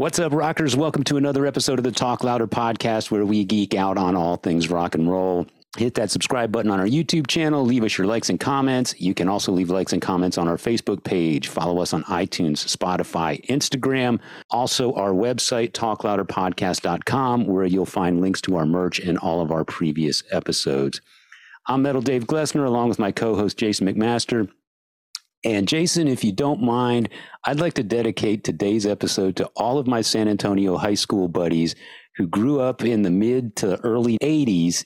What's up, rockers? Welcome to another episode of the Talk Louder podcast where we geek out on all things rock and roll. Hit that subscribe button on our YouTube channel. Leave us your likes and comments. You can also leave likes and comments on our Facebook page. Follow us on iTunes, Spotify, Instagram. Also, our website, talklouderpodcast.com, where you'll find links to our merch and all of our previous episodes. I'm Metal Dave Glessner, along with my co host, Jason McMaster. And Jason, if you don't mind, I'd like to dedicate today's episode to all of my San Antonio high school buddies who grew up in the mid to early 80s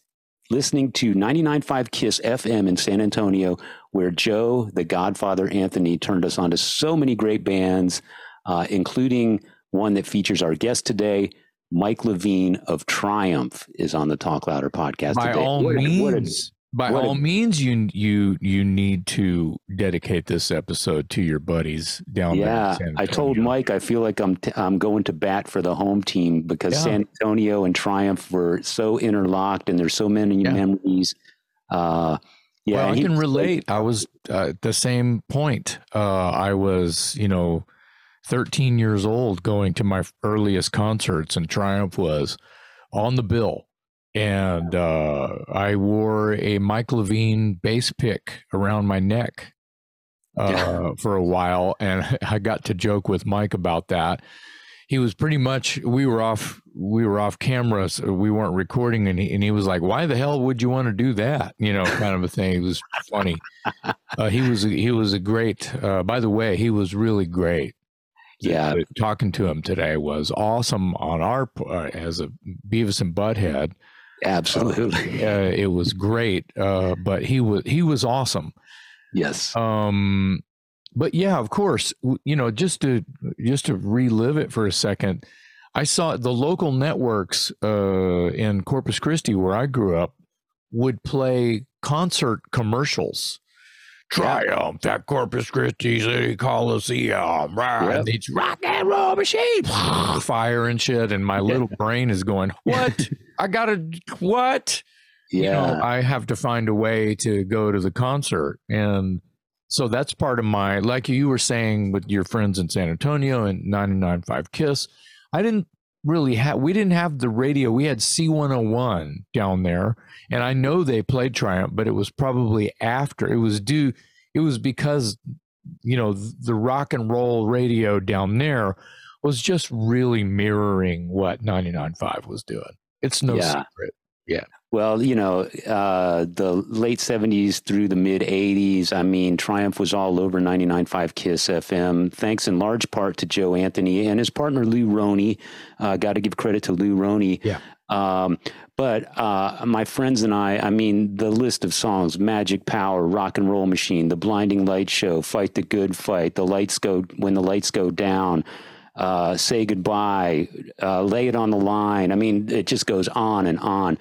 listening to 99.5 Kiss FM in San Antonio, where Joe, the Godfather Anthony, turned us on to so many great bands, uh, including one that features our guest today. Mike Levine of Triumph is on the Talk Louder podcast By today. all What means, what a- by what a- all means, you you you need to dedicate this episode to your buddies down there. Yeah, I told Mike I feel like I'm t- I'm going to bat for the home team because Yeah. San Antonio and Triumph were so interlocked, and there's so many Yeah. memories. Uh, yeah, well, I can relate. I was uh, at the same point. Uh, I was, you know, 13 years old going to my earliest concerts, and Triumph was on the bill. And uh, I wore a Mike Levine bass pick around my neck uh, Yeah. for a while, and I got to joke with Mike about that. He was pretty much we were off we were off camera, so we weren't recording, and he, and he was like, "Why the hell would you want to do that?" You know, kind of a thing. It was funny. Uh, he was he was a great. Uh, by the way, he was really great. Yeah. Uh, talking to him today was awesome on our uh, as a Beavis and Butthead. Absolutely Uh, it was great, uh, but he was he was awesome. yes. Um, but yeah, of course, you know, just to just to relive it for a second, I saw the local networks uh, in Corpus Christi, where I grew up, would play concert commercials. Triumph at Corpus Christi City Coliseum, right? Yep. It's rock and roll machine, fire and shit. And my little brain is going, "What? I gotta what?" Yeah, you know, I have to find a way to go to the concert. And so that's part of my, like you were saying with your friends in San Antonio and 99.5 Kiss. I didn't really we didn't have the radio. We had C101 down there. And I know they played Triumph, but it was probably after. It was due, it was because, you know, the rock and roll radio down there was just really mirroring what 99.5 was doing. It's no Yeah. secret. Well, you know, uh, the late 70s through the mid 80s, I mean, Triumph was all over 99.5 Kiss FM, thanks in large part to Joe Anthony and his partner Lou Roney. Uh, Got to give credit to Lou Roney. Yeah. Um, but uh, my friends and I, I mean, the list of songs Magic Power, Rock and Roll Machine, The Blinding Light Show, Fight the Good Fight, The Lights Go When the Lights Go Down. Uh, say goodbye, uh, lay it on the line. I mean, it just goes on and on.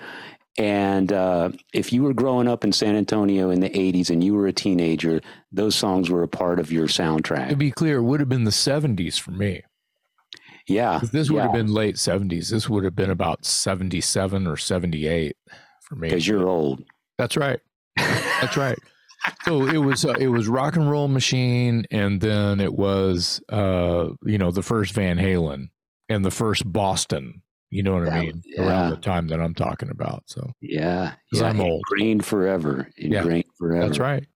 And uh, if you were growing up in San Antonio in the 80s and you were a teenager, those songs were a part of your soundtrack. To be clear, it would have been the 70s for me. Yeah. This would have been late 70s, this would have been about 77 or 78 for me. Because you're old. That's right. That's right. So it was uh, it was rock and roll machine, and then it was uh you know the first Van Halen and the first Boston. You know what I mean? yeah. Around the time that I'm talking about. So Yeah. yeah. I'm old. Ingrained forever. Yeah. Forever. that's right.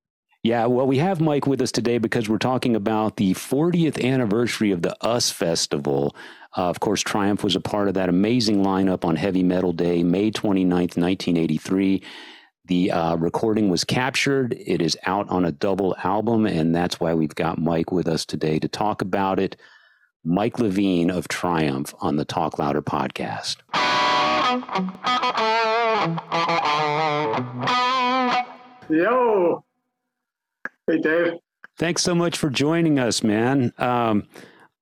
Yeah, well, we have Mike with us today because we're talking about the 40th anniversary of the US Festival. Uh, of course, Triumph was a part of that amazing lineup on Heavy Metal Day, May 29th, 1983. The uh, recording was captured. It is out on a double album, and that's why we've got Mike with us today to talk about it. Mike Levine of Triumph on the Talk Louder podcast. Yo. Hey, Dave. Thanks so much for joining us, man. Um,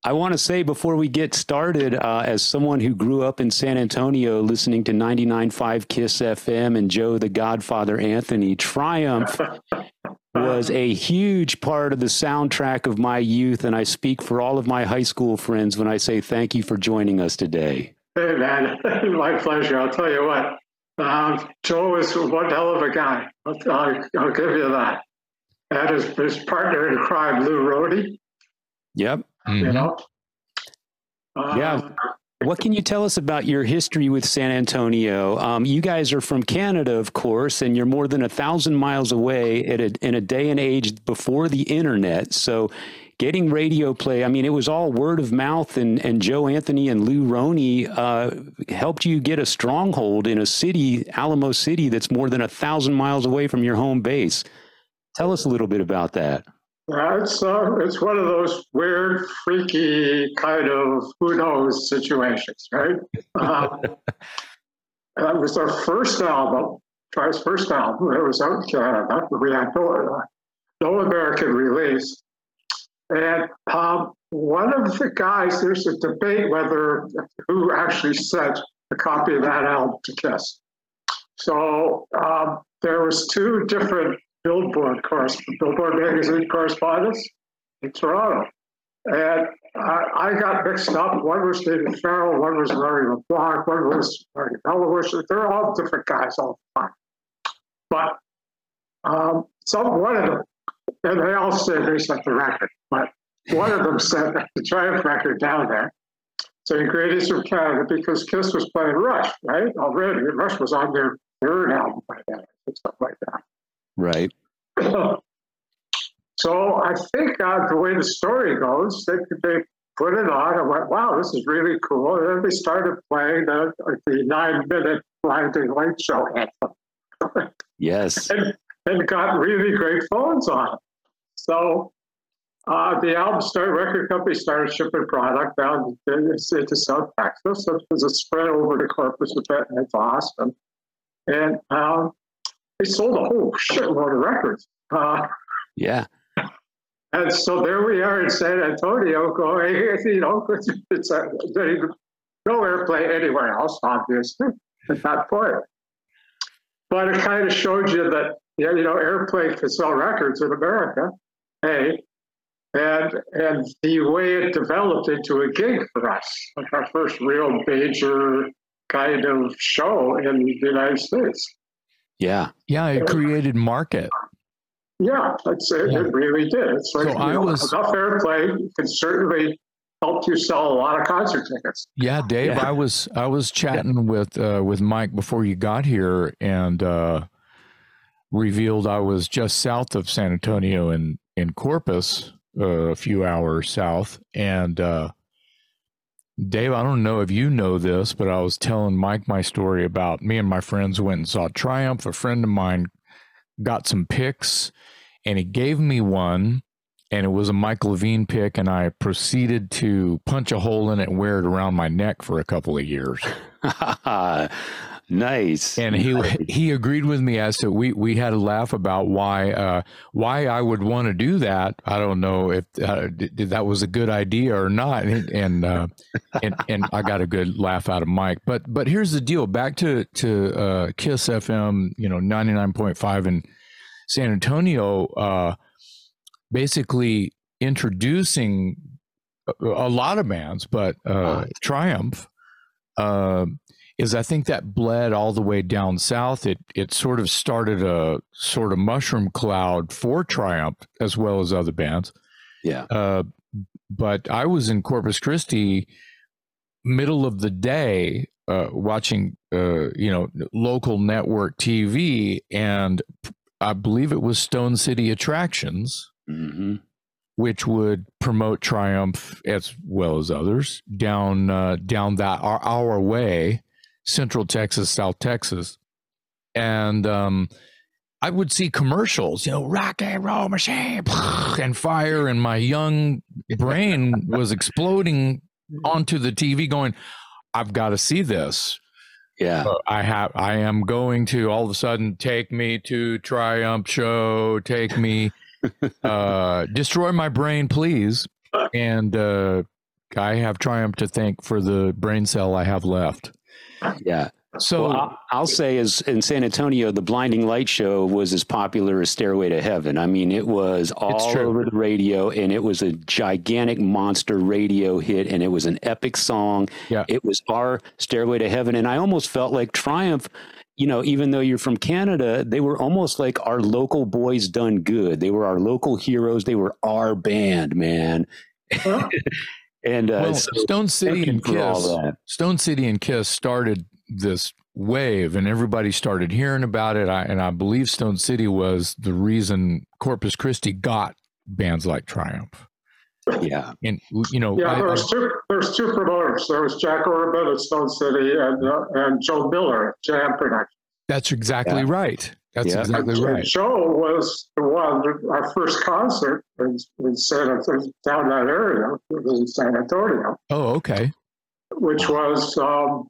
I want to say before we get started, uh, as someone who grew up in San Antonio listening to 99.5 Kiss FM and Joe the Godfather Anthony, Triumph was a huge part of the soundtrack of my youth. And I speak for all of my high school friends when I say thank you for joining us today. Hey, man. My pleasure. I'll tell you what. Um, Joe is one hell of a guy. I'll, I'll, I'll give you that. And his, his partner in crime, Lou Roney, Yep. You Mhm. know. yeah. What can you tell us about your history with San Antonio? Um, you guys are from Canada, of course, and you're more than a thousand miles away at a, in a day and age before the internet. So, getting radio play, I mean, it was all word of mouth, and, and Joe Anthony and Lou Roney uh, helped you get a stronghold in a city, Alamo City, that's more than a thousand miles away from your home base. Tell us a little bit about that. Yeah, it's uh, it's one of those weird, freaky kind of who knows situations, right? Um, that was our first album, Tri's first album. It was out in Canada. We had no, no American release. And um, one of the guys, there's a debate whether who actually sent a copy of that album to Kiss. So um, there was two different Billboard Billboard magazine correspondents in Toronto. And I, I, got mixed up. One was David Farrell, one was Larry LeBlanc, one was Marty Melhuish. They're all different guys all the time. But um, some one of them, and they all said they sent the record, but one of them sent the Triumph record down there. So greatest from Canada because Kiss was playing Rush, right? Already. Rush was on their third album by then, stuff like that. Right. so I think uh, the way the story goes, they, they put it on and went, wow, this is really cool. And then they started playing the, the nine minute blinding light show anthem. yes. and, and got really great phones on it. So uh, the album started, record company started shipping product down into South Texas. So it was a spread over to Corpus that, and it's awesome. And um, they sold a whole shitload of records. Uh, yeah. And so there we are in San Antonio going, you know, it's a, no airplay anywhere else, obviously, at that point. But it kind of showed you that, you know, airplay could sell records in America, A, and, and the way it developed into a gig for us, like our first real major kind of show in the United States. Yeah. Yeah, it created market. Yeah, that's it. Yeah. It really did. It's like so I know, was, enough airplay can certainly help you sell a lot of concert tickets. Yeah, Dave, yeah. I was I was chatting yeah. with uh, with Mike before you got here and uh, revealed I was just south of San Antonio in in Corpus, uh, a few hours south, and uh, Dave, I don't know if you know this, but I was telling Mike my story about me and my friends went and saw Triumph. A friend of mine got some picks and he gave me one and it was a Mike Levine pick and I proceeded to punch a hole in it and wear it around my neck for a couple of years. Nice. And he he agreed with me as to we we had a laugh about why uh, why I would want to do that. I don't know if uh, that was a good idea or not. And and, uh, and, and I got a good laugh out of Mike. But but here's the deal. Back to to uh, Kiss FM, you know, ninety nine point five in San Antonio. Uh, basically introducing a, a, lot of bands, but uh, Triumph is I think that bled all the way down south. It it sort of started a sort of mushroom cloud for Triumph as well as other bands. Yeah. Uh, but I was in Corpus Christi, middle of the day, uh, watching uh, you know local network TV, and I believe it was Stone City Attractions. Mm-hmm which would promote Triumph as well as others down uh, down that our, our way, Central Texas, South Texas, and um, I would see commercials, you know, rock and roll machine and fire, and my young brain was exploding onto the TV, going, "I've got to see this." Yeah, uh, I have. I am going to all of a sudden take me to Triumph show. Take me, uh, destroy my brain, please. And uh, I have Triumph to thank for the brain cell I have left. Yeah. So well, I'll say, as in San Antonio, the Blinding Light Show was as popular as Stairway to Heaven. I mean, it was all over the radio, and it was a gigantic monster radio hit, and it was an epic song. Yeah. It was our Stairway to Heaven, and I almost felt like Triumph. You know, even though you're from Canada, they were almost like our local boys done good. They were our local heroes. They were our band, man. And uh, well, so Stone City and Kiss. Stone City and Kiss started this wave, and everybody started hearing about it. I, and I believe Stone City was the reason Corpus Christi got bands like Triumph. yeah, And you know, Yeah, I- there was two. There's two promoters. There was Jack Orbin at Stone City and uh, and Joe Miller at Jam Productions. that's exactly Yeah. right. That's Yeah. exactly And right. Joe was the one. Our first concert in, in San Antonio, down that area, was in San Antonio, Oh, okay. which was um,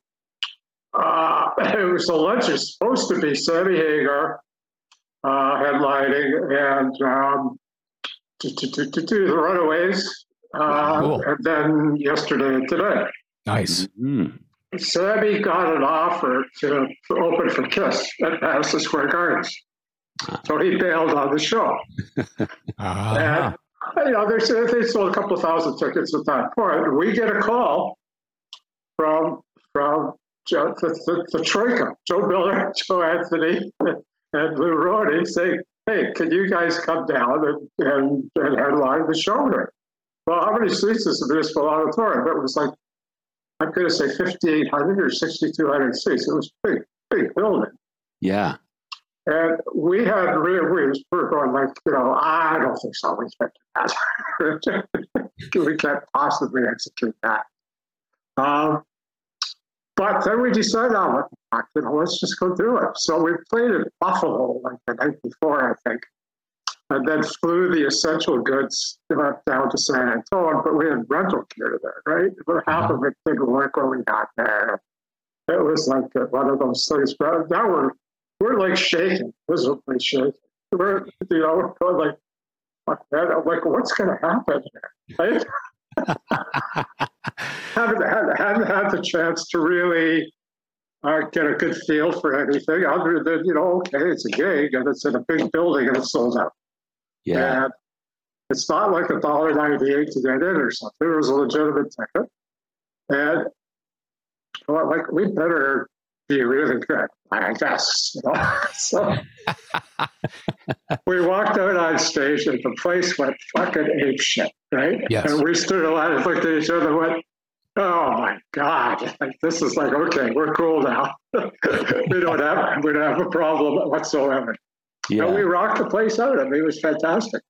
uh, it was alleged supposed to be Sammy Hagar uh, headlining and um, to, to, to, to do the Runaways. Uh, Cool. And then yesterday and today. Nice. Mhm. Sammy got an offer to, open for Kiss at Madison Square Gardens. So he bailed on the show. Ah, And, you know, they, they sold a couple thousand tickets at that point. We get a call from from Joe, the, the, the Troika, Joe Miller, Joe Anthony, and Lou Roney saying, hey, can you guys come down and, and, and headline the show here? Well, how many seats is the municipal auditorium? But it was like, I'm going to say 5,800 or 6,200 seats. It was big, big building. yeah, And we had real, we were going like, you know, I don't think so. We can't do that. we can't possibly execute that. Um, but then we decided, oh, you know, let's just go do it. So we played in Buffalo like the night before, I think, and then flew the essential goods down to San Antonio. But we had rental gear there, right? But half of it didn't work when we got there. It was like one of those things. But now we're we're like shaking, visibly shaking. We're, you know, we're like, like, like, what's going to happen here? Right? haven't, had, haven't had the chance to really uh, get a good feel for anything other than, you know, okay, it's a gig and it's in a big building and it's sold out. Yeah, And it's not like a dollar ninety-eight to get in or something. It was a legitimate ticket. And well, like we better be really good, I guess. You know? so we walked out on stage and the place went fucking ape shit, right? Yes. And we stood around and looked at each other and went, Oh my God. Like this is like, okay, we're cool now. we don't have we don't have a problem whatsoever. Yeah. And we rocked the place out. I mean, it was fantastic.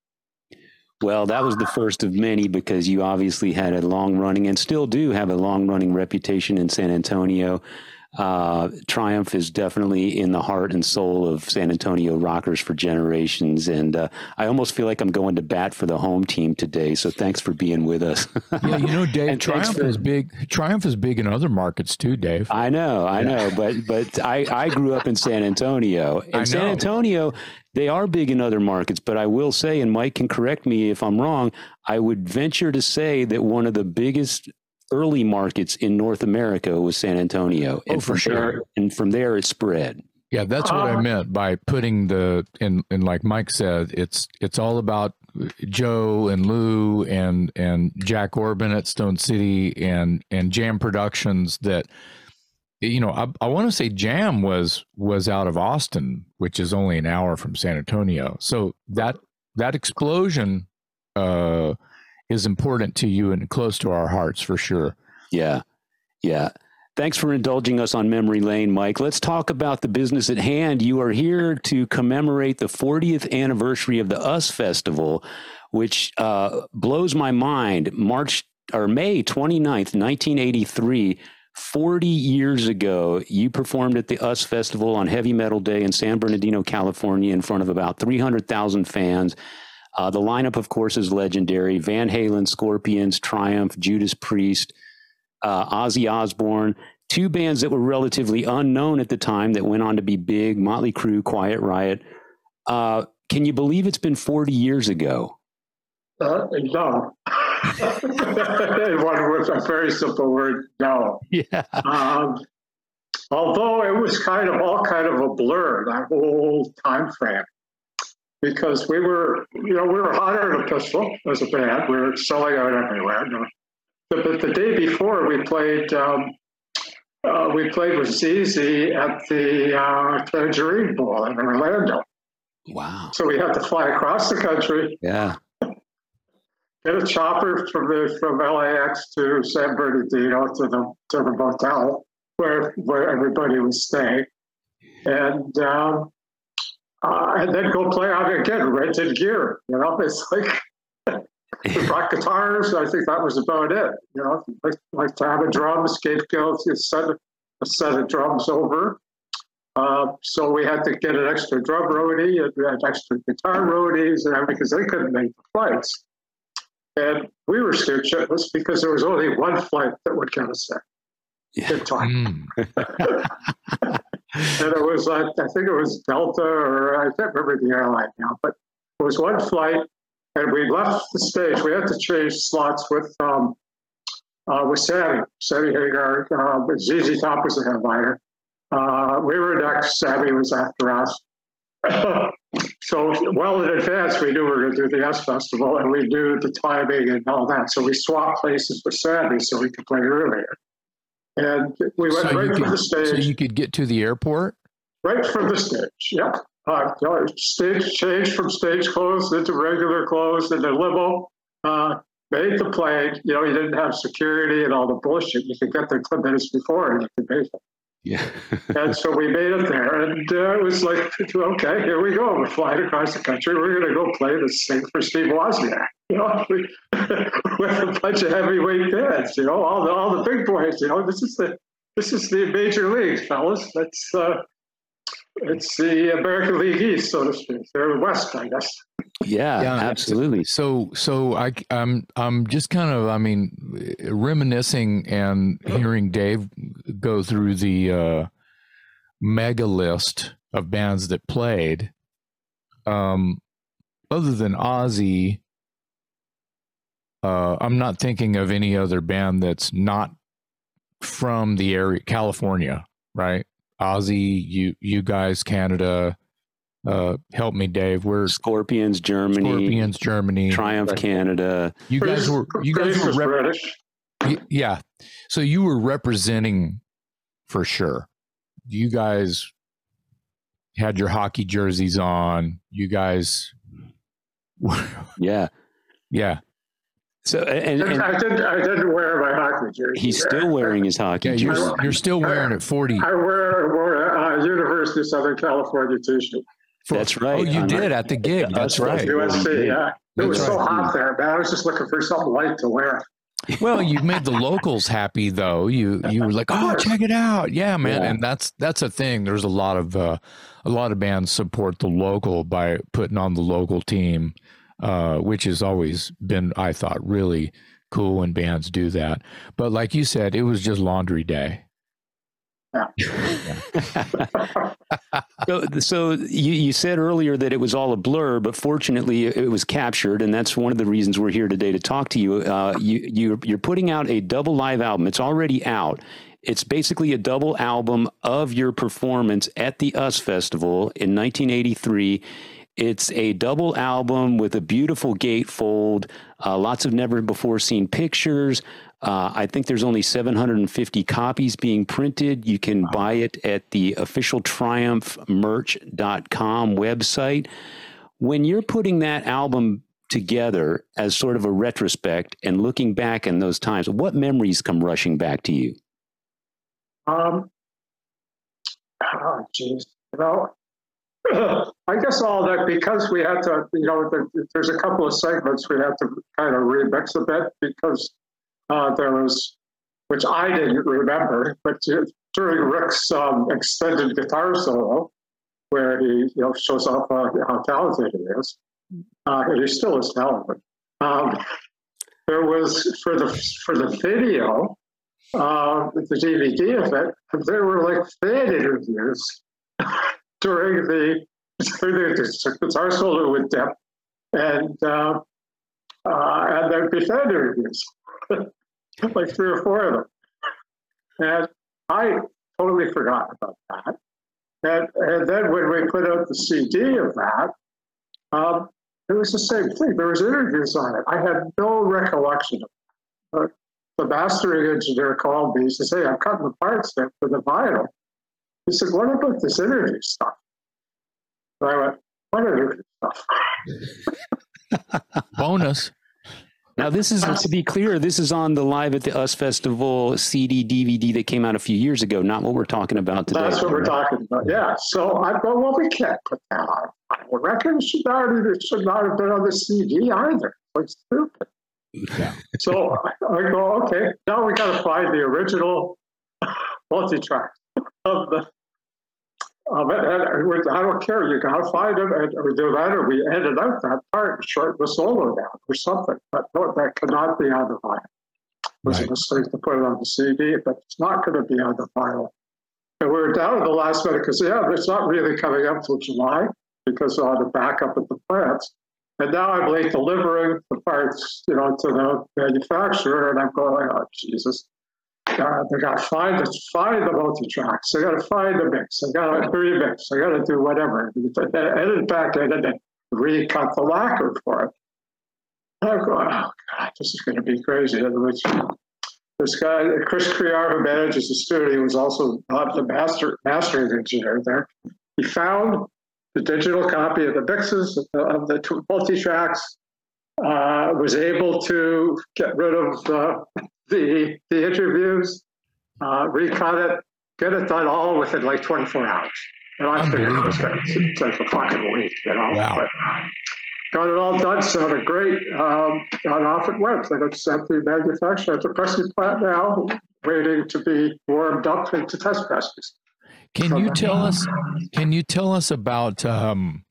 Well, that was the first of many because you obviously had a long running and still do have a long running reputation in San Antonio. Uh, Triumph is definitely in the heart and soul of San Antonio rockers for generations. And uh, I almost feel like I'm going to bat for the home team today. So thanks for being with us. yeah. You know, Dave, Triumph for- is big. Triumph is big in other markets too, Dave. I know, I know, but but I I grew up in San Antonio, and San. Antonio they are big in other markets. But I will say, and Mike can correct me if I'm wrong. I would venture to say that one of the biggest early markets in North America was San Antonio, and Oh, for from there, sure. and from there it spread. Yeah, that's what I Uh, meant by putting the and and like Mike said, it's it's all about Joe and Lou and and Jack Orbin at Stone City and and Jam Productions that you know I, I want to say Jam was was out of Austin, which is only an hour from San Antonio. So that that explosion uh, is important to you and close to our hearts for sure. Yeah, yeah. Thanks for indulging us on memory lane, Mike. Let's talk about the business at hand. You are here to commemorate the 40th anniversary of the US Festival, which uh, blows my mind. March or May 29th, 1983. 40 years ago, you performed at the US Festival on Heavy Metal Day in San Bernardino, California, in front of about 300,000 fans. Uh, the lineup, of course, is legendary Van Halen, Scorpions, Triumph, Judas Priest, uh, Ozzy Osbourne, two bands that were relatively unknown at the time that went on to be big Motley Crue, Quiet Riot. Uh, can you believe it's been 40 years ago? Uh, no. One with a very simple word, no. Yeah. Um, although it was kind of all kind of a blur that whole time frame, because we were, you know, we were hotter than a pistol as a band. We were selling out everywhere. But the, the day before, we played. Um, uh, we played with ZZ at the uh, Tangerine Bowl in Orlando. Wow. So we had to fly across the country, Yeah. get a chopper from the from LAX to San Bernardino to the to the motel where where everybody was staying, and um, uh, and then go play out again rented gear. You know, it's like. we brought guitars. I think that was about it. You know, like, like to have a drum, scapegoat, you set a, a set of drums over. Uh, so we had to get an extra drum roadie and we had extra guitar roadies and because they couldn't make the flights. And we were scared shitless because there was only one flight that would get us there. Good time. Mm. and it was like I think it was Delta or I can't remember the airline now, but it was one flight, and we left the stage. We had to change slots with um, uh, with Sammy, Sammy Hagar. Uh, ZZ Top was the headliner. Uh, we were next. Sammy was after us. so well in advance, we knew we were going to do the S Festival, and we knew the timing and all that. So we swapped places with Sammy so we could play earlier. And we went So right you from could- the So you could get to the airport. Right from the stage, yep. Uh, stage change from stage clothes into regular clothes into limo. Uh, made the plane. You know, you didn't have security and all the bullshit. You could get there ten minutes before and you could make it. Yeah. And so we made it there, and uh, it was like, okay, here we go. We're flying across the country. We're going to go play the thing for Steve Wozniak. You know, we, with a bunch of heavyweight bands. You know, all the all the big boys. You know, this is the this is the major leagues, fellas. That's uh, it's the American League East, so to speak. They're West, I guess. Yeah, Yeah, absolutely. So so I I'm I'm just kind of I mean reminiscing and hearing Dave go through the uh, mega list of bands that played. Um, other than Ozzy, uh, I'm not thinking of any other band that's not from the area, California, right? Ozzy, you you guys, Canada. Uh, help me, Dave. We're Scorpions, Germany, Scorpions, Germany. Triumph, Right. Canada. You guys were you guys were rep- British. yeah. So you were representing for sure. You guys had your hockey jerseys on. You guys, Yeah. yeah, So and, and I didn't. I didn't wear my hockey jersey. he's still wearing his hockey yeah. jersey. You're you're still wearing it forty. I wear, wore a uh, University of Southern California T-shirt. That's right. Oh, you On- did at the gig. That's right. USC, yeah. It That's was so right. hot there, man. I was just looking for something light to wear. Well, you made the locals happy though. You you were like, oh, check it out, yeah, man. Yeah. And that's that's a thing. There's a lot of uh, a lot of bands support the local by putting on the local team, uh, which has always been, I thought, really cool when bands do that. But like you said, it was just laundry day. so, so you, you said earlier that it was all a blur, but fortunately it was captured, and that's one of the reasons we're here today to talk to you. Uh, you you're, you're putting out a double live album. It's already out. It's basically a double album of your performance at the US Festival in 1983. It's a double album with a beautiful gatefold, uh, lots of never before seen pictures. Uh, I think there's only 750 copies being printed. You can buy it at the official triumphmerch.com website. When you're putting that album together as sort of a retrospect and looking back in those times, what memories come rushing back to you? Um, oh, jeez. You know, I guess all that because we had to, you know, there, there's a couple of segments we had to kind of remix a bit because uh, there was, which I didn't remember, but during Rick's um, extended guitar solo, where he, you know, shows off uh, how talented he is, uh, and he still is talented. Um, there was for the for the video, uh, the DVD of it, there were like fan interviews during the during the guitar solo with Depp, and uh, uh, and there'd be fan interviews, like three or four of them, and I totally forgot about that. And, and then when we put out the CD of that, um, it was the same thing. There was interviews on it. I had no recollection of it. The mastering engineer called me. He says, "Hey, I'm cutting the parts there for the vinyl." He said, "What about this interview stuff?" And I went, "What interview stuff?" Bonus. Now, this is to be clear. This is on the live at the US Festival CD DVD that came out a few years ago. Not what we're talking about today. That's what we're talking about. Yeah. So I go, well, we can't put that on vinyl record. It should not, it should not have been on the CD either. It's stupid. Yeah. So I go, okay, now we got to find the original multi-track of the Uh, uh, it. And I don't care. You got to find it, and, or do that, or we edit out that part and shorten the solo down or something. But no, that cannot be on the vinyl. It was Right. a mistake to put it on the CD, but it's not going to be on the vinyl. And we were down at the last minute because yeah, it's not really coming up till July because of the backup at the plants. And now I'm late delivering the parts, you know, to the manufacturer, and I'm going, oh Jesus, uh, they got to find the find the multi tracks. They got to find the mix. They got to remix. They got to do whatever. Edit back in and then recut the lacquer for it. And I'm going, oh God, this is going to be crazy. And which this guy, Chris Criar, who manages the studio, was also the master mastering engineer there. He found the digital copy of the mixes of the, of the multi tracks. Uh, was able to get rid of uh, the the interviews, uh, recut it, get it done all within like 24 hours. And I figured it was going to take a fucking week, you know. Wow. But got it all done, sounded great. Um, and off it went. And it's at the manufacturer at the pressing plant now, waiting to be warmed up into test presses. Can you tell us? Can you tell us about? Um,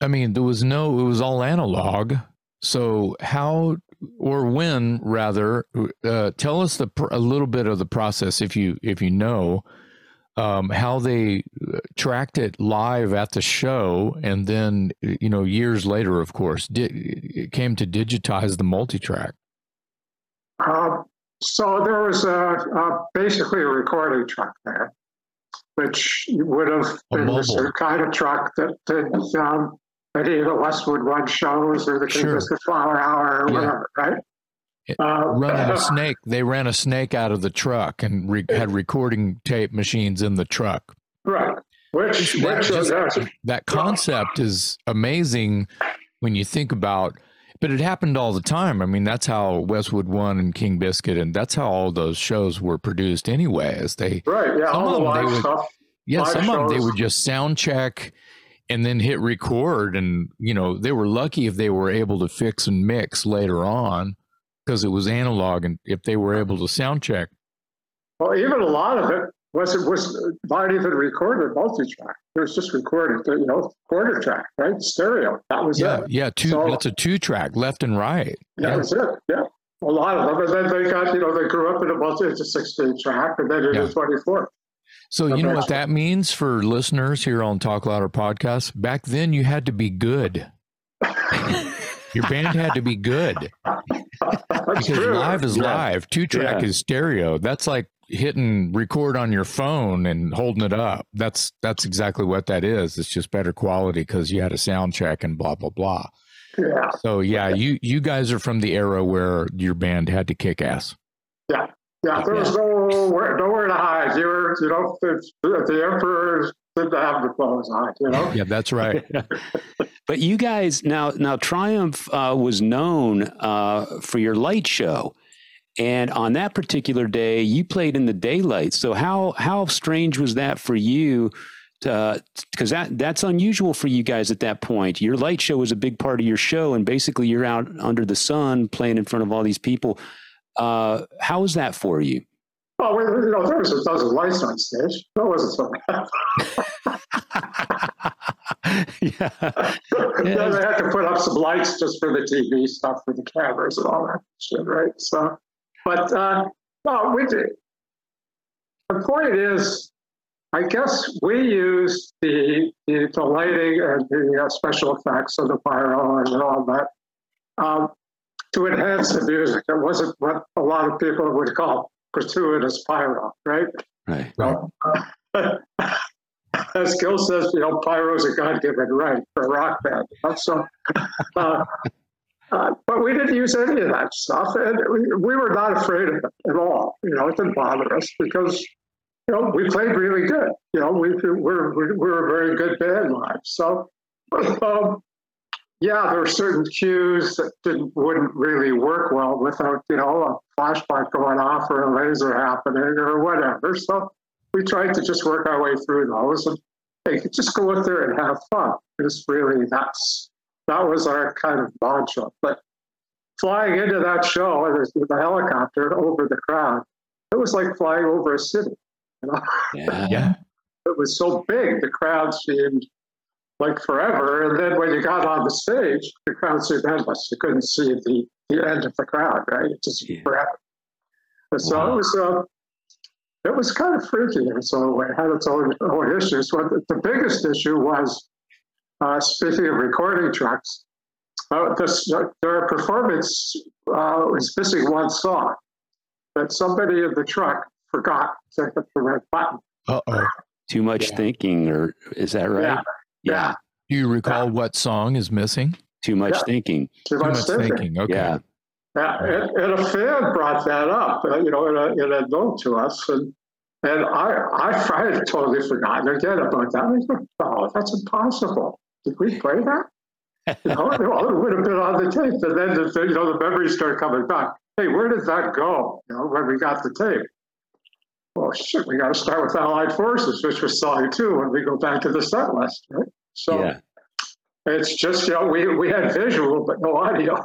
I mean, there was no. It was all analog. So how or when rather? Uh, tell us the pr- a little bit of the process, if you if you know, um, how they uh, tracked it live at the show, and then you know years later, of course, di- it came to digitize the multi-track. Um, so there was a, a basically a recording truck there, which would have A been the sort of kind of truck that did um, any of the Westwood One shows or the King Sure. Biscuit Flower Hour or Yeah. whatever, right? It- Uh, running a snake. They ran a snake out of the truck and re- had recording tape machines in the truck. right. Which, That, which just- there's- that concept is amazing when you think about but it happened all the time. I mean, that's how Westwood One and King Biscuit and that's how all those shows were produced anyway. As they right, yeah, some all of them they live would- stuff. yeah, some of them they would just sound check and then hit record and you know, they were lucky if they were able to fix and mix later on because it was analog and if they were able to sound check Well, even a lot of it was it was not even recorded multi-track. It was just recorded, you know, quarter track, right? Stereo. That was Yeah, it. yeah, two. So- that's a two track, left and right. That Yeah. was it. Yeah. A lot of them. And then they got, you know, they grew up in a multi, it's a 16 track and then it Yeah. is 24. So you know what that means for listeners here on Talk Louder podcast. Back then, you had to be good. Your band had to be good because true. live is Yeah. live. Two track Yeah. is stereo. That's like hitting record on your phone and holding it up. That's that's exactly what that is. It's just better quality because you had a sound check and blah blah blah. Yeah. So yeah, you you guys are from the era where your band had to kick ass. Yeah. Yeah. There was nowhere, nowhere to hide. You were, you know, the, the emperor didn't have the clothes on, you know? Yeah, that's right. But you guys now now Triumph uh, was known uh, for your light show, and on that particular day you played in the daylight. So how how strange was that for you? To because that that's unusual for you guys at that point. Your light show was a big part of your show, and basically you're out under the sun playing in front of all these people. Uh, how was that for you? Well, we, you know, there was a dozen lights on stage. That wasn't so bad. yeah. then they had to put up some lights just for the TV stuff for the cameras and all that shit, right? So, but uh, no, we did. The point is, I guess we used the the, the lighting and the uh, special effects of the pyro and all that um, to enhance the music. It wasn't what a lot of people would call gratuitous pyro, right? Right. So, as Gil says, you know, pyro's a God-given right for a rock band. So, uh, uh, but we didn't use any of that stuff, and we, we were not afraid of it at all. You know, it didn't bother us because, you know, we played really good. You know, we we we're, we're a very good band live. So, um, yeah, there were certain cues that didn't wouldn't really work well without you know a flashlight going off or a laser happening or whatever. So we tried to just work our way through those and hey, just go out there and have fun. It's really that's that was our kind of mantra. But flying into that show with the helicopter over the crowd, it was like flying over a city. You know? Yeah. Yeah. It was so big, the crowd seemed like forever. And then when you got on the stage, the crowd seemed endless. You couldn't see the, the end of the crowd, right? It just Yeah. forever. And so Wow. it was uh, it was kind of freaky in its own way. It had its own, own issues. But the, the biggest issue was, uh, speaking of recording trucks, uh, this, uh, their performance uh, was missing one song. That somebody in the truck forgot to hit the red button. Uh oh. Too much Yeah. thinking, or is that right? Yeah. Yeah. Do you recall what song is missing? Too much Yeah. thinking. Too Too much much thinking. thinking. Okay. Yeah. Yeah, and, and a fan brought that up, uh, you know, in a, in a note to us, and and I I, I had totally forgotten again about that. I thought, oh, that's impossible. Did we play that? You know, well, it would have been on the tape, and then the, the- you know the memories start coming back. Hey, where did that go? You know, when we got the tape. Well, shit, we got to start with Allied Forces, which was song two, when we go back to the set list, right? So Yeah. it's just you know we we had visual but no audio.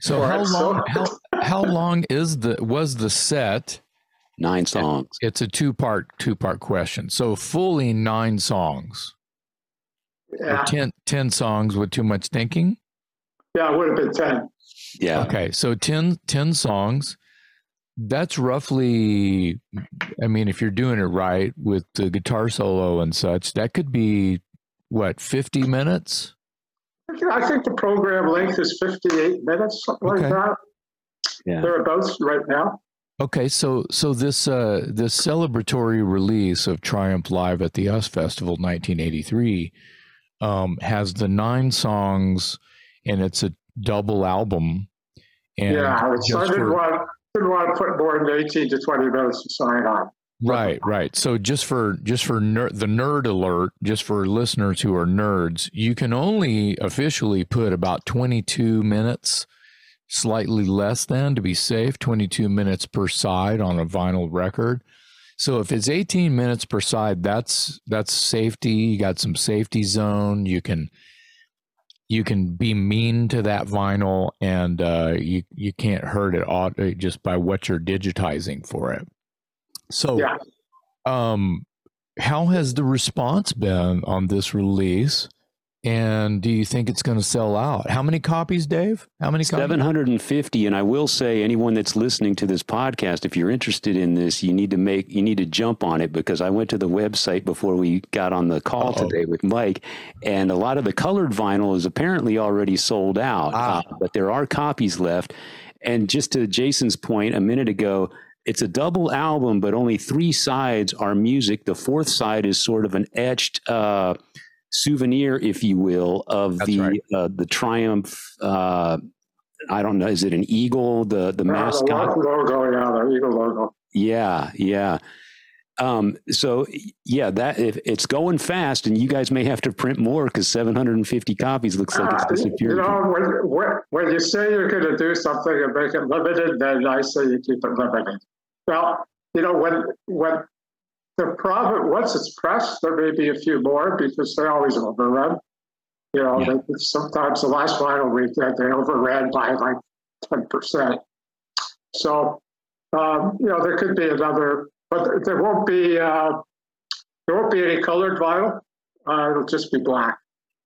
So how it, so- long how, how long is the was the set? Nine songs. It's a two part two part question. So fully nine songs. Or Yeah, 10, 10 songs with too much thinking. yeah, it would have been ten. Yeah. Okay, so 10, 10 songs. That's roughly, I mean, if you're doing it right with the guitar solo and such, that could be what, 50 minutes? I think the program length is 58 minutes, something Okay. like that. Yeah. Thereabouts right now. Okay, so so this uh this celebratory release of Triumph Live at the US Festival 1983 um has the nine songs and it's a double album and yeah, so I just didn't for- want, didn't want to put more than 18 to 20 minutes to sign on. Right, right. So just for just for ner- the nerd alert, just for listeners who are nerds, you can only officially put about 22 minutes, slightly less than to be safe, 22 minutes per side on a vinyl record. So if it's 18 minutes per side, that's that's safety. You got some safety zone. You can you can be mean to that vinyl, and uh, you you can't hurt it all just by what you're digitizing for it. So Yeah. um, how has the response been on this release? And do you think it's going to sell out? How many copies, Dave? How many copies? 750 and i will say anyone that's listening to this podcast if you're interested in this you need to make you need to jump on it because i went to the website before we got on the call Uh-oh. today with mike and a lot of the colored vinyl is apparently already sold out Ah. uh, but there are copies left and just to jason's point a minute ago it's a double album but only three sides are music the fourth side is sort of an etched uh, souvenir if you will of That's the right. uh, the triumph uh, I don't know. Is it an eagle? The the Uh, the mascot? logo, yeah, the Eagle logo. Yeah, yeah. Um, so yeah, that if it's going fast, and you guys may have to print more because 750 copies looks like it's Ah, you disappeared. know, when, when, when you say you're going to do something and make it limited, then I say you keep it limited. Well, you know, when when the profit once it's pressed, there may be a few more because they always overrun. You know, Yeah. they, sometimes the last vinyl we did, they overran by like ten percent. So, um, you know, there could be another, but there- there won't be uh, there won't be any colored vinyl. Uh, it'll just be black.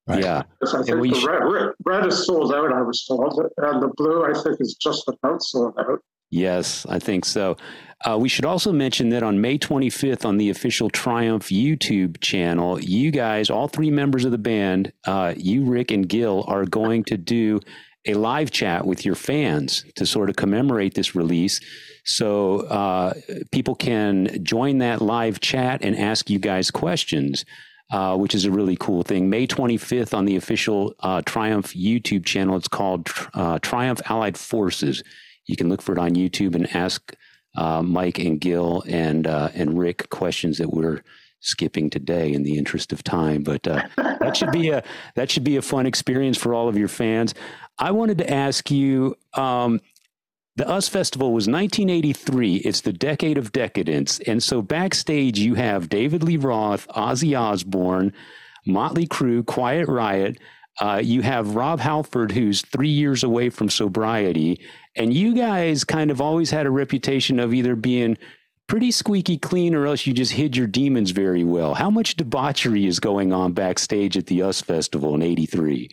Right. Yeah, Because I think the sh- red, red, red is sold out, I was told, and the blue, I think, is just about sold out. Yes, I think so. Uh, we should also mention that on May 25th, on the official Triumph YouTube channel, you guys, all three members of the band, uh, you, Rick, and Gil, are going to do a live chat with your fans to sort of commemorate this release. So uh, people can join that live chat and ask you guys questions, uh, which is a really cool thing. May 25th on the official uh, Triumph YouTube channel. It's called uh, Triumph Allied Forces. You can look for it on YouTube and ask uh, Mike and Gil and uh, and Rick questions that we're skipping today in the interest of time. But uh, that should be a that should be a fun experience for all of your fans. I wanted to ask you. Um, the US Festival was 1983. It's the decade of decadence. And so backstage, you have David Lee Roth, Ozzy Osbourne, Motley Crue, Quiet Riot. Uh, you have Rob Halford, who's three years away from sobriety. And you guys kind of always had a reputation of either being pretty squeaky clean or else you just hid your demons very well. How much debauchery is going on backstage at the US Festival in 83?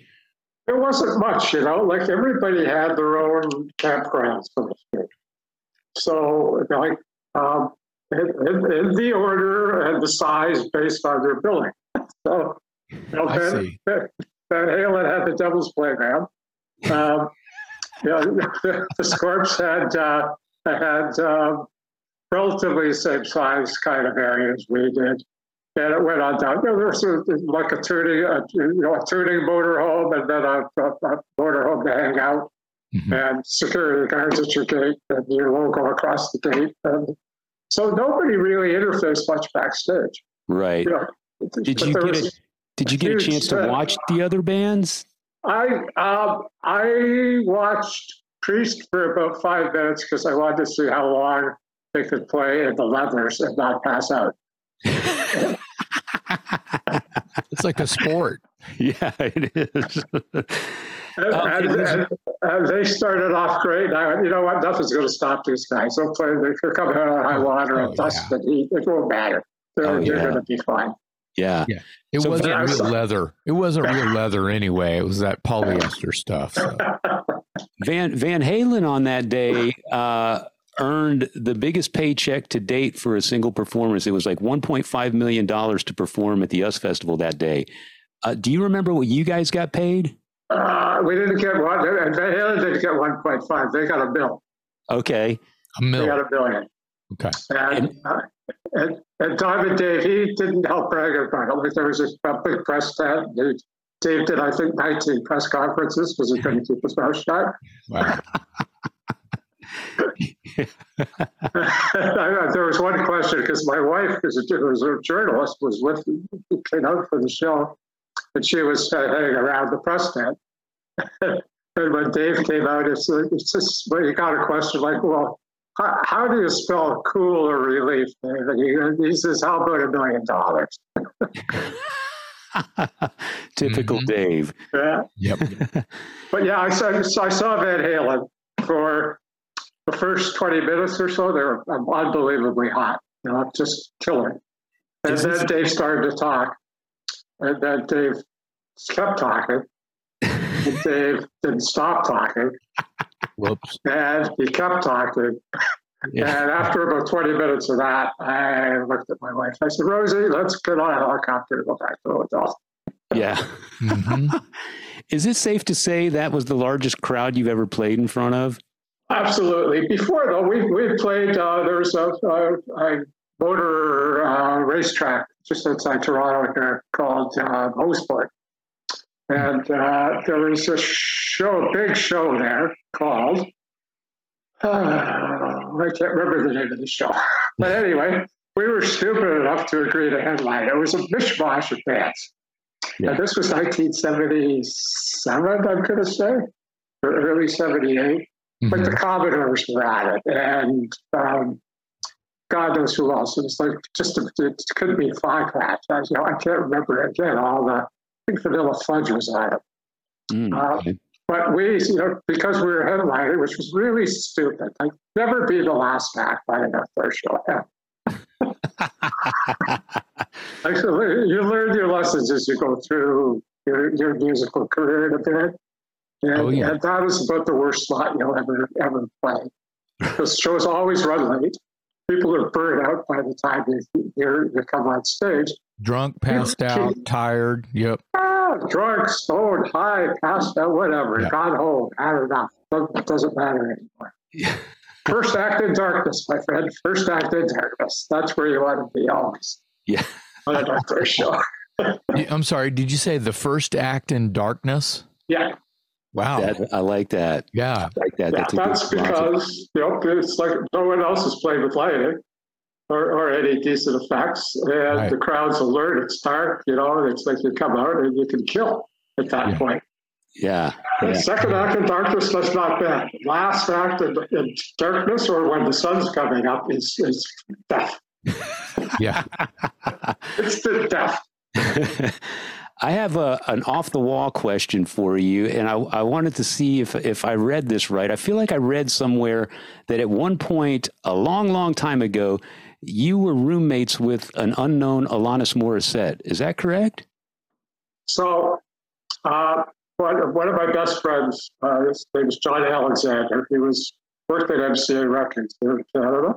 There wasn't much, you know, like everybody had their own campground, so to speak. So, like, um, in, in, in the order and the size based on their billing. So, you know, I Van, see. Van, Van Halen had the Devil's Playground. Um, you know, the, the Scorps had uh, had um, relatively same size kind of areas we did. And it went on down. There was a, like a tuning, a, you know, a tuning motorhome, and then a, a, a motorhome to hang out, Mhm. and security guards at your gate, and your logo across the gate. And so nobody really interfaced much backstage. Right. You know, Did you there get was- a, did you get a chance to watch the other bands? I um, I watched Priest for about five minutes because I wanted to see how long they could play in the levers and not pass out. It's like a sport. yeah, it is. And, Um, and- and- and they started off great. And I went, you know what? Nothing's going to stop these guys. They'll play. They're coming out of high water Oh, and dust yeah. and heat. It won't matter. They're, Oh, they're yeah. going to be fine. Yeah. It So wasn't Van- real leather. It wasn't real leather anyway. It was that polyester stuff. So. Van Van Halen on that day uh, earned the biggest paycheck to date for a single performance. It was like 1.5 million dollars to perform at the US Festival that day. Uh, do you remember what you guys got paid? Uh, we didn't get one. And Van Halen didn't get 1.5. They got a bill. Okay. A million. They got a billion. Okay. And, uh, and, and Diamond Dave, he didn't help brag about it. Like there was a, big press stand. Dave, did, I think, 19 press conferences because he couldn't keep his mouth shut. Wow. I- there was one question because my wife, who's a, who's a journalist, was with came out for the show, and she was uh, hanging around the press stand. and when Dave came out, it's, it's just well, you got a question like, well, how, how do you spell cool or relief? He, he says, how about a million dollars? Typical Mhm. Dave. Yeah. Yep. But yeah, I saw, so I saw Van Halen for the first 20 minutes or so. They were unbelievably hot, you know, just killing. And Is then this- Dave started to talk. And then Dave kept talking. And Dave didn't stop talking. Whoops. And he kept talking. Yeah. And after about 20 minutes of that, I looked at my wife. I said, Rosie, let's get on a helicopter and go back to the hotel. Yeah. Mhm. Is it safe to say that was the largest crowd you've ever played in front of? Absolutely. Before though, we we played. Uh, there was a, a, a motor uh, racetrack just outside Toronto here called uh, Mosport, and uh, there was a show, a big show there called. Uh, I can't remember the name of the show, but anyway, we were stupid enough to agree to headline. It was a mishmash of bands. Yeah. And this was 1977, I'm going to say, or early 78 like Mhm. the Commodores were at it, and um, God knows who else. It was like just a, it couldn't be five patch. I, you know, I can't remember again. All the think Vanilla Fudge was on it, Mm, Uh, but we, you know, because we were headliner, which was really stupid. Like never be the last act by enough first show. Actually, you learn your lessons as you go through your, your musical career in a bit. And, Oh, yeah. and that is about the worst spot you'll ever ever play. Because shows always run late. People are burned out by the time you, you're, you come on stage. Drunk, passed out, tired. Yep. Ah, drunk, stoned, high, passed out, whatever. Yeah. Gone home, had enough. It doesn't matter anymore. Yeah. First act in darkness, my friend. First act in darkness. That's where you want to be always. Yeah. On a first show. I'm sorry. Did you say the first act in darkness? Yeah. Wow. That- I like that. yeah. I like that. Yeah, That's a good that's philosophy. because you know it's like no one else is playing with lighting. Or, or any decent effects. And Right. the crowd's alert. It's dark, you know, it's like you come out and you can kill at that Yeah. point. Yeah. The Yeah. second act in darkness, that's not bad. Last act in, in darkness or when the sun's coming up is, is death. Yeah. It's the death. I have a, an off the wall question for you, and I, I wanted to see if, if I read this right. I feel like I read somewhere that at one point, a long, long time ago, you were roommates with an unknown Alanis Morissette. Is that correct? So, uh, one, one of my best friends, uh, his name was John Alexander. He was worked at MCA Records here in Canada,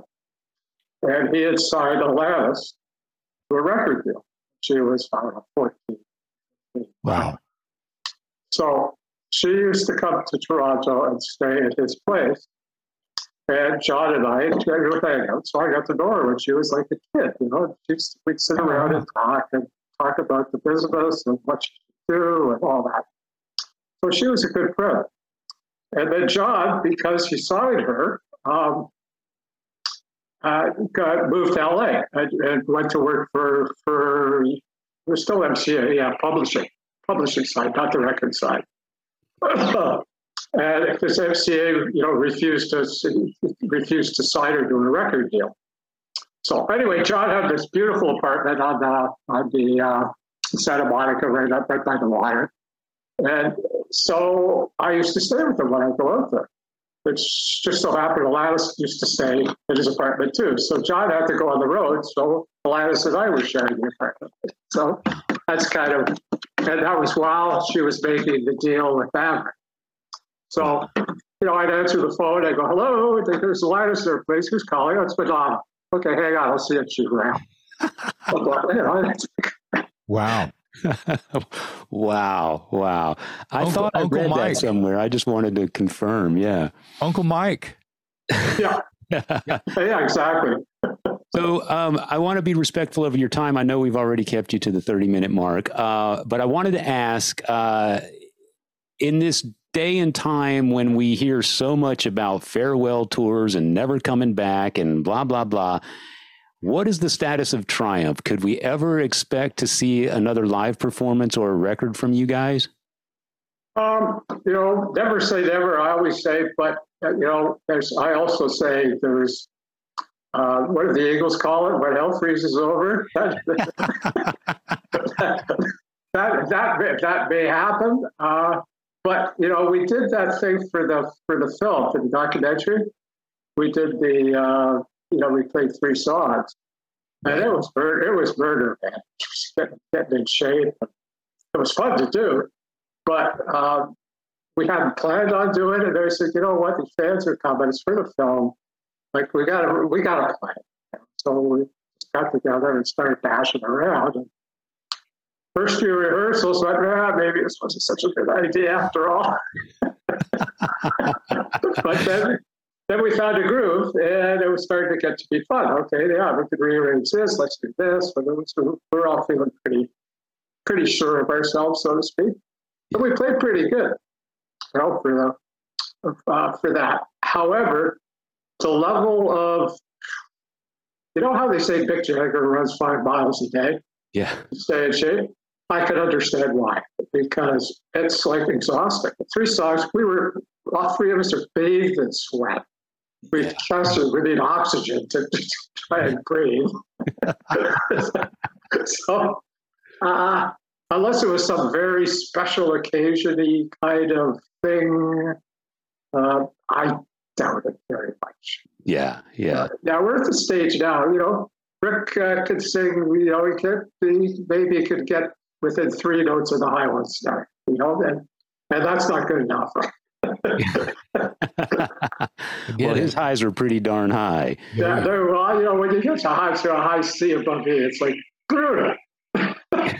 and he had signed Alanis to a record deal. She was, I don't know, 14. Wow. So she used to come to Toronto and stay at his place. And John and I would hang out. So I got to know her when she was like a kid, you know. She'd, we'd sit around and talk and talk about the business and what she should do and all that. So she was a good friend. And then John, because he signed her, um, uh, got moved to LA and, and went to work for for we're still MCA, yeah, publishing, publishing side, not the record side. and this MCA, you know, refused to refused to sign her to a record deal. So anyway, John had this beautiful apartment on the on the uh, Santa Monica, right up right by the water, and so I used to stay with him when I go out there. Which just so happened, Alanis used to stay in his apartment too. So John had to go on the road, so Alanis and I were sharing the apartment. So that's kind of, and that was while she was making the deal with Maverick. So, you know, I'd answer the phone, I'd go, hello, I think there's Alanis there, please. Who's calling? Oh, it's Madonna. Okay, hang on, I'll see if she's around. You know, Wow. wow. Wow. I Uncle- thought I Uncle read Mike. that somewhere. I just wanted to confirm. Yeah. Uncle Mike. yeah, yeah, exactly. So um, I want to be respectful of your time. I know we've already kept you to the 30 minute mark, uh, but I wanted to ask uh, in this day and time when we hear so much about farewell tours and never coming back and blah, blah, blah, what is the status of Triumph? Could we ever expect to see another live performance or a record from you guys? Um, you know, never say never. I always say, but uh, you know, there's. I also say there's. Uh, what do the Eagles call it when hell freezes over? that that may, that may happen. Uh, but you know, we did that thing for the for the film for the documentary. We did the uh, you know we played three songs, and it was mur- it was murder, man. Getting, getting in shape. It was fun to do, but um, we hadn't planned on doing it. And they said, you know what, the fans are coming. It's for the film. Like we got to we got to play. So we got together and started bashing around. And first few rehearsals, went, ah, maybe this wasn't such a good idea after all. but then, then we found a groove, and it was starting to get to be fun. Okay, yeah, we could rearrange this. Let's do this. But was, we we're all feeling pretty, pretty sure of ourselves, so to speak. But we played pretty good, you know, for the uh, for that. However, the level of, you know, how they say Mick Jagger runs five miles a day Yeah. stay in shape. I could understand why, because it's like exhausting. Three songs, we were, all three of us are bathed in sweat. We constantly we need oxygen to, to try and breathe. so, uh, unless it was some very special occasion kind of thing, uh, I doubt it very much. Yeah. Yeah. Uh, now we're at the stage now, you know, Rick uh, could sing, you know, he could be, maybe he could get within three notes of the Highlands Star, you know, and, and that's not good enough. well, his highs are pretty darn high. Yeah, they're, well, you know, when you get to high, to a high C above me, it's like.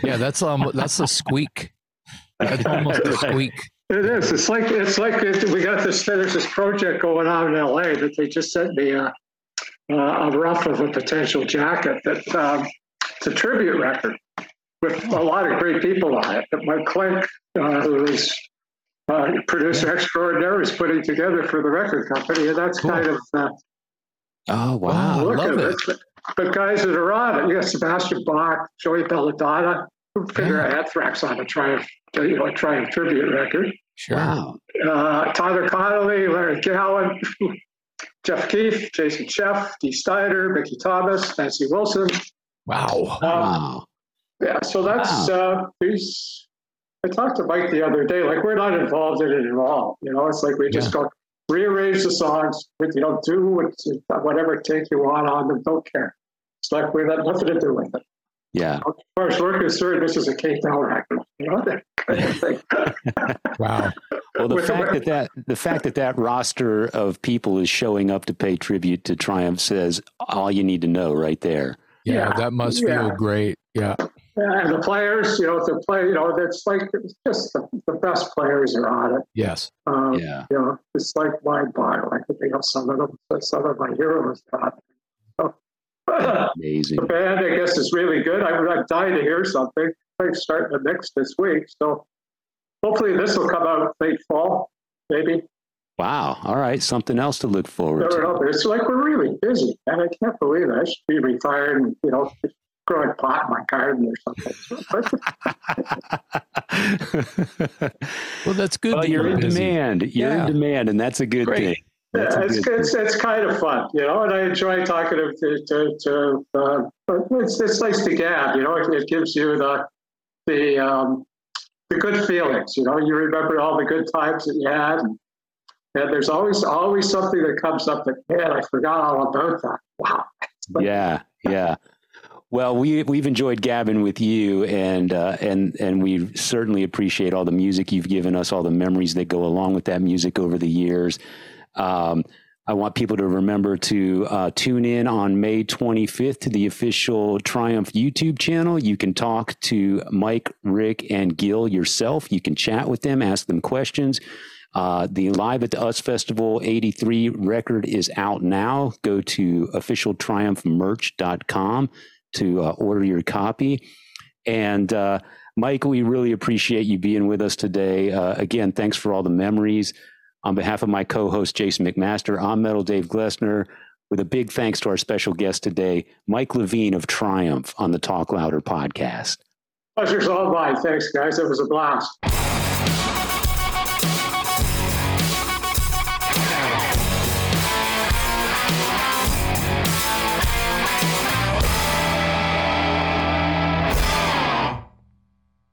Yeah, that's um that's a squeak. That's almost a squeak. It is. It's like it's like it, we got this. There's this project going on in LA that they just sent me a, a rough of a potential jacket that um, it's a tribute record with a lot of great people on it. That Mike Clink, uh, who is uh, producer extraordinaire, is putting together for the record company, and that's Cool. kind of uh, Oh, wow. I look love at it. it. but guys that are on it, you got Sebastian Bach, Joey Belladonna, who figure Yeah. Anthrax on a Triumph, you know, a Triumph tribute record. Sure. Wow. Uh, Tyler Connolly, Larry Gowan, Jeff Keith, Jason Scheff, Dee Snider, Mickey Thomas, Nancy Wilson. Wow. Um, Wow. yeah, so that's uh, these. I talked to Mike the other day. Like we're not involved in it at all. You know, it's like we just go rearrange the songs. But you know, do what, whatever take you want on them. Don't care. It's like we got nothing to do with it. Yeah. As far as we're concerned, this is a Kate Bell record. You know that kind of thing. Wow. Well, the With- fact that, that the fact that that roster of people is showing up to pay tribute to Triumph says all you need to know right there. Yeah, Yeah. that must Yeah. feel great. Yeah. and the players, you know, to play, you know, it's like it's just the, the best players are on it. Yes. Um, Yeah. You know, it's like mind boggling. I think of some of them, some of my heroes. are on. So, Amazing. the band, I guess, is really good. I, I'm dying to hear something. I'm starting the mix this week, so hopefully this will come out late fall, maybe. Wow. All right. Something else to look forward Never to. know, it's like we're really busy, and I can't believe it. I should be retired and you know growing pot in my garden or something. Well, that's good. well, that you're in busy. demand. You're Yeah. in demand, and that's a good Great. thing. That's yeah, a it's, good it's it's kind of fun, you know, and I enjoy talking to to to. to uh, it's it's nice to gab, you know. It, it gives you the the um, the good feelings, you know. You remember all the good times that you had, and, and there's always always something that comes up that man, I forgot all about that. Wow. Yeah, yeah. Well, we we've enjoyed gabbing with you, and uh, and and we certainly appreciate all the music you've given us, all the memories that go along with that music over the years. Um, I want people to remember to uh, tune in on May 25th to the official Triumph YouTube channel. You can talk to Mike, Rick, and Gil yourself. You can chat with them, ask them questions. Uh, the Live at the US Festival 83 record is out now. Go to officialtriumphmerch.com to uh, order your copy. And uh, Mike, we really appreciate you being with us today. Uh, again, thanks for all the memories. On behalf of my co host, Jason McMaster, I'm Metal Dave Glessner, with a big thanks to our special guest today, Mike Levine of Triumph on the Talk Louder podcast. Pleasure's all mine. Thanks, guys. It was a blast.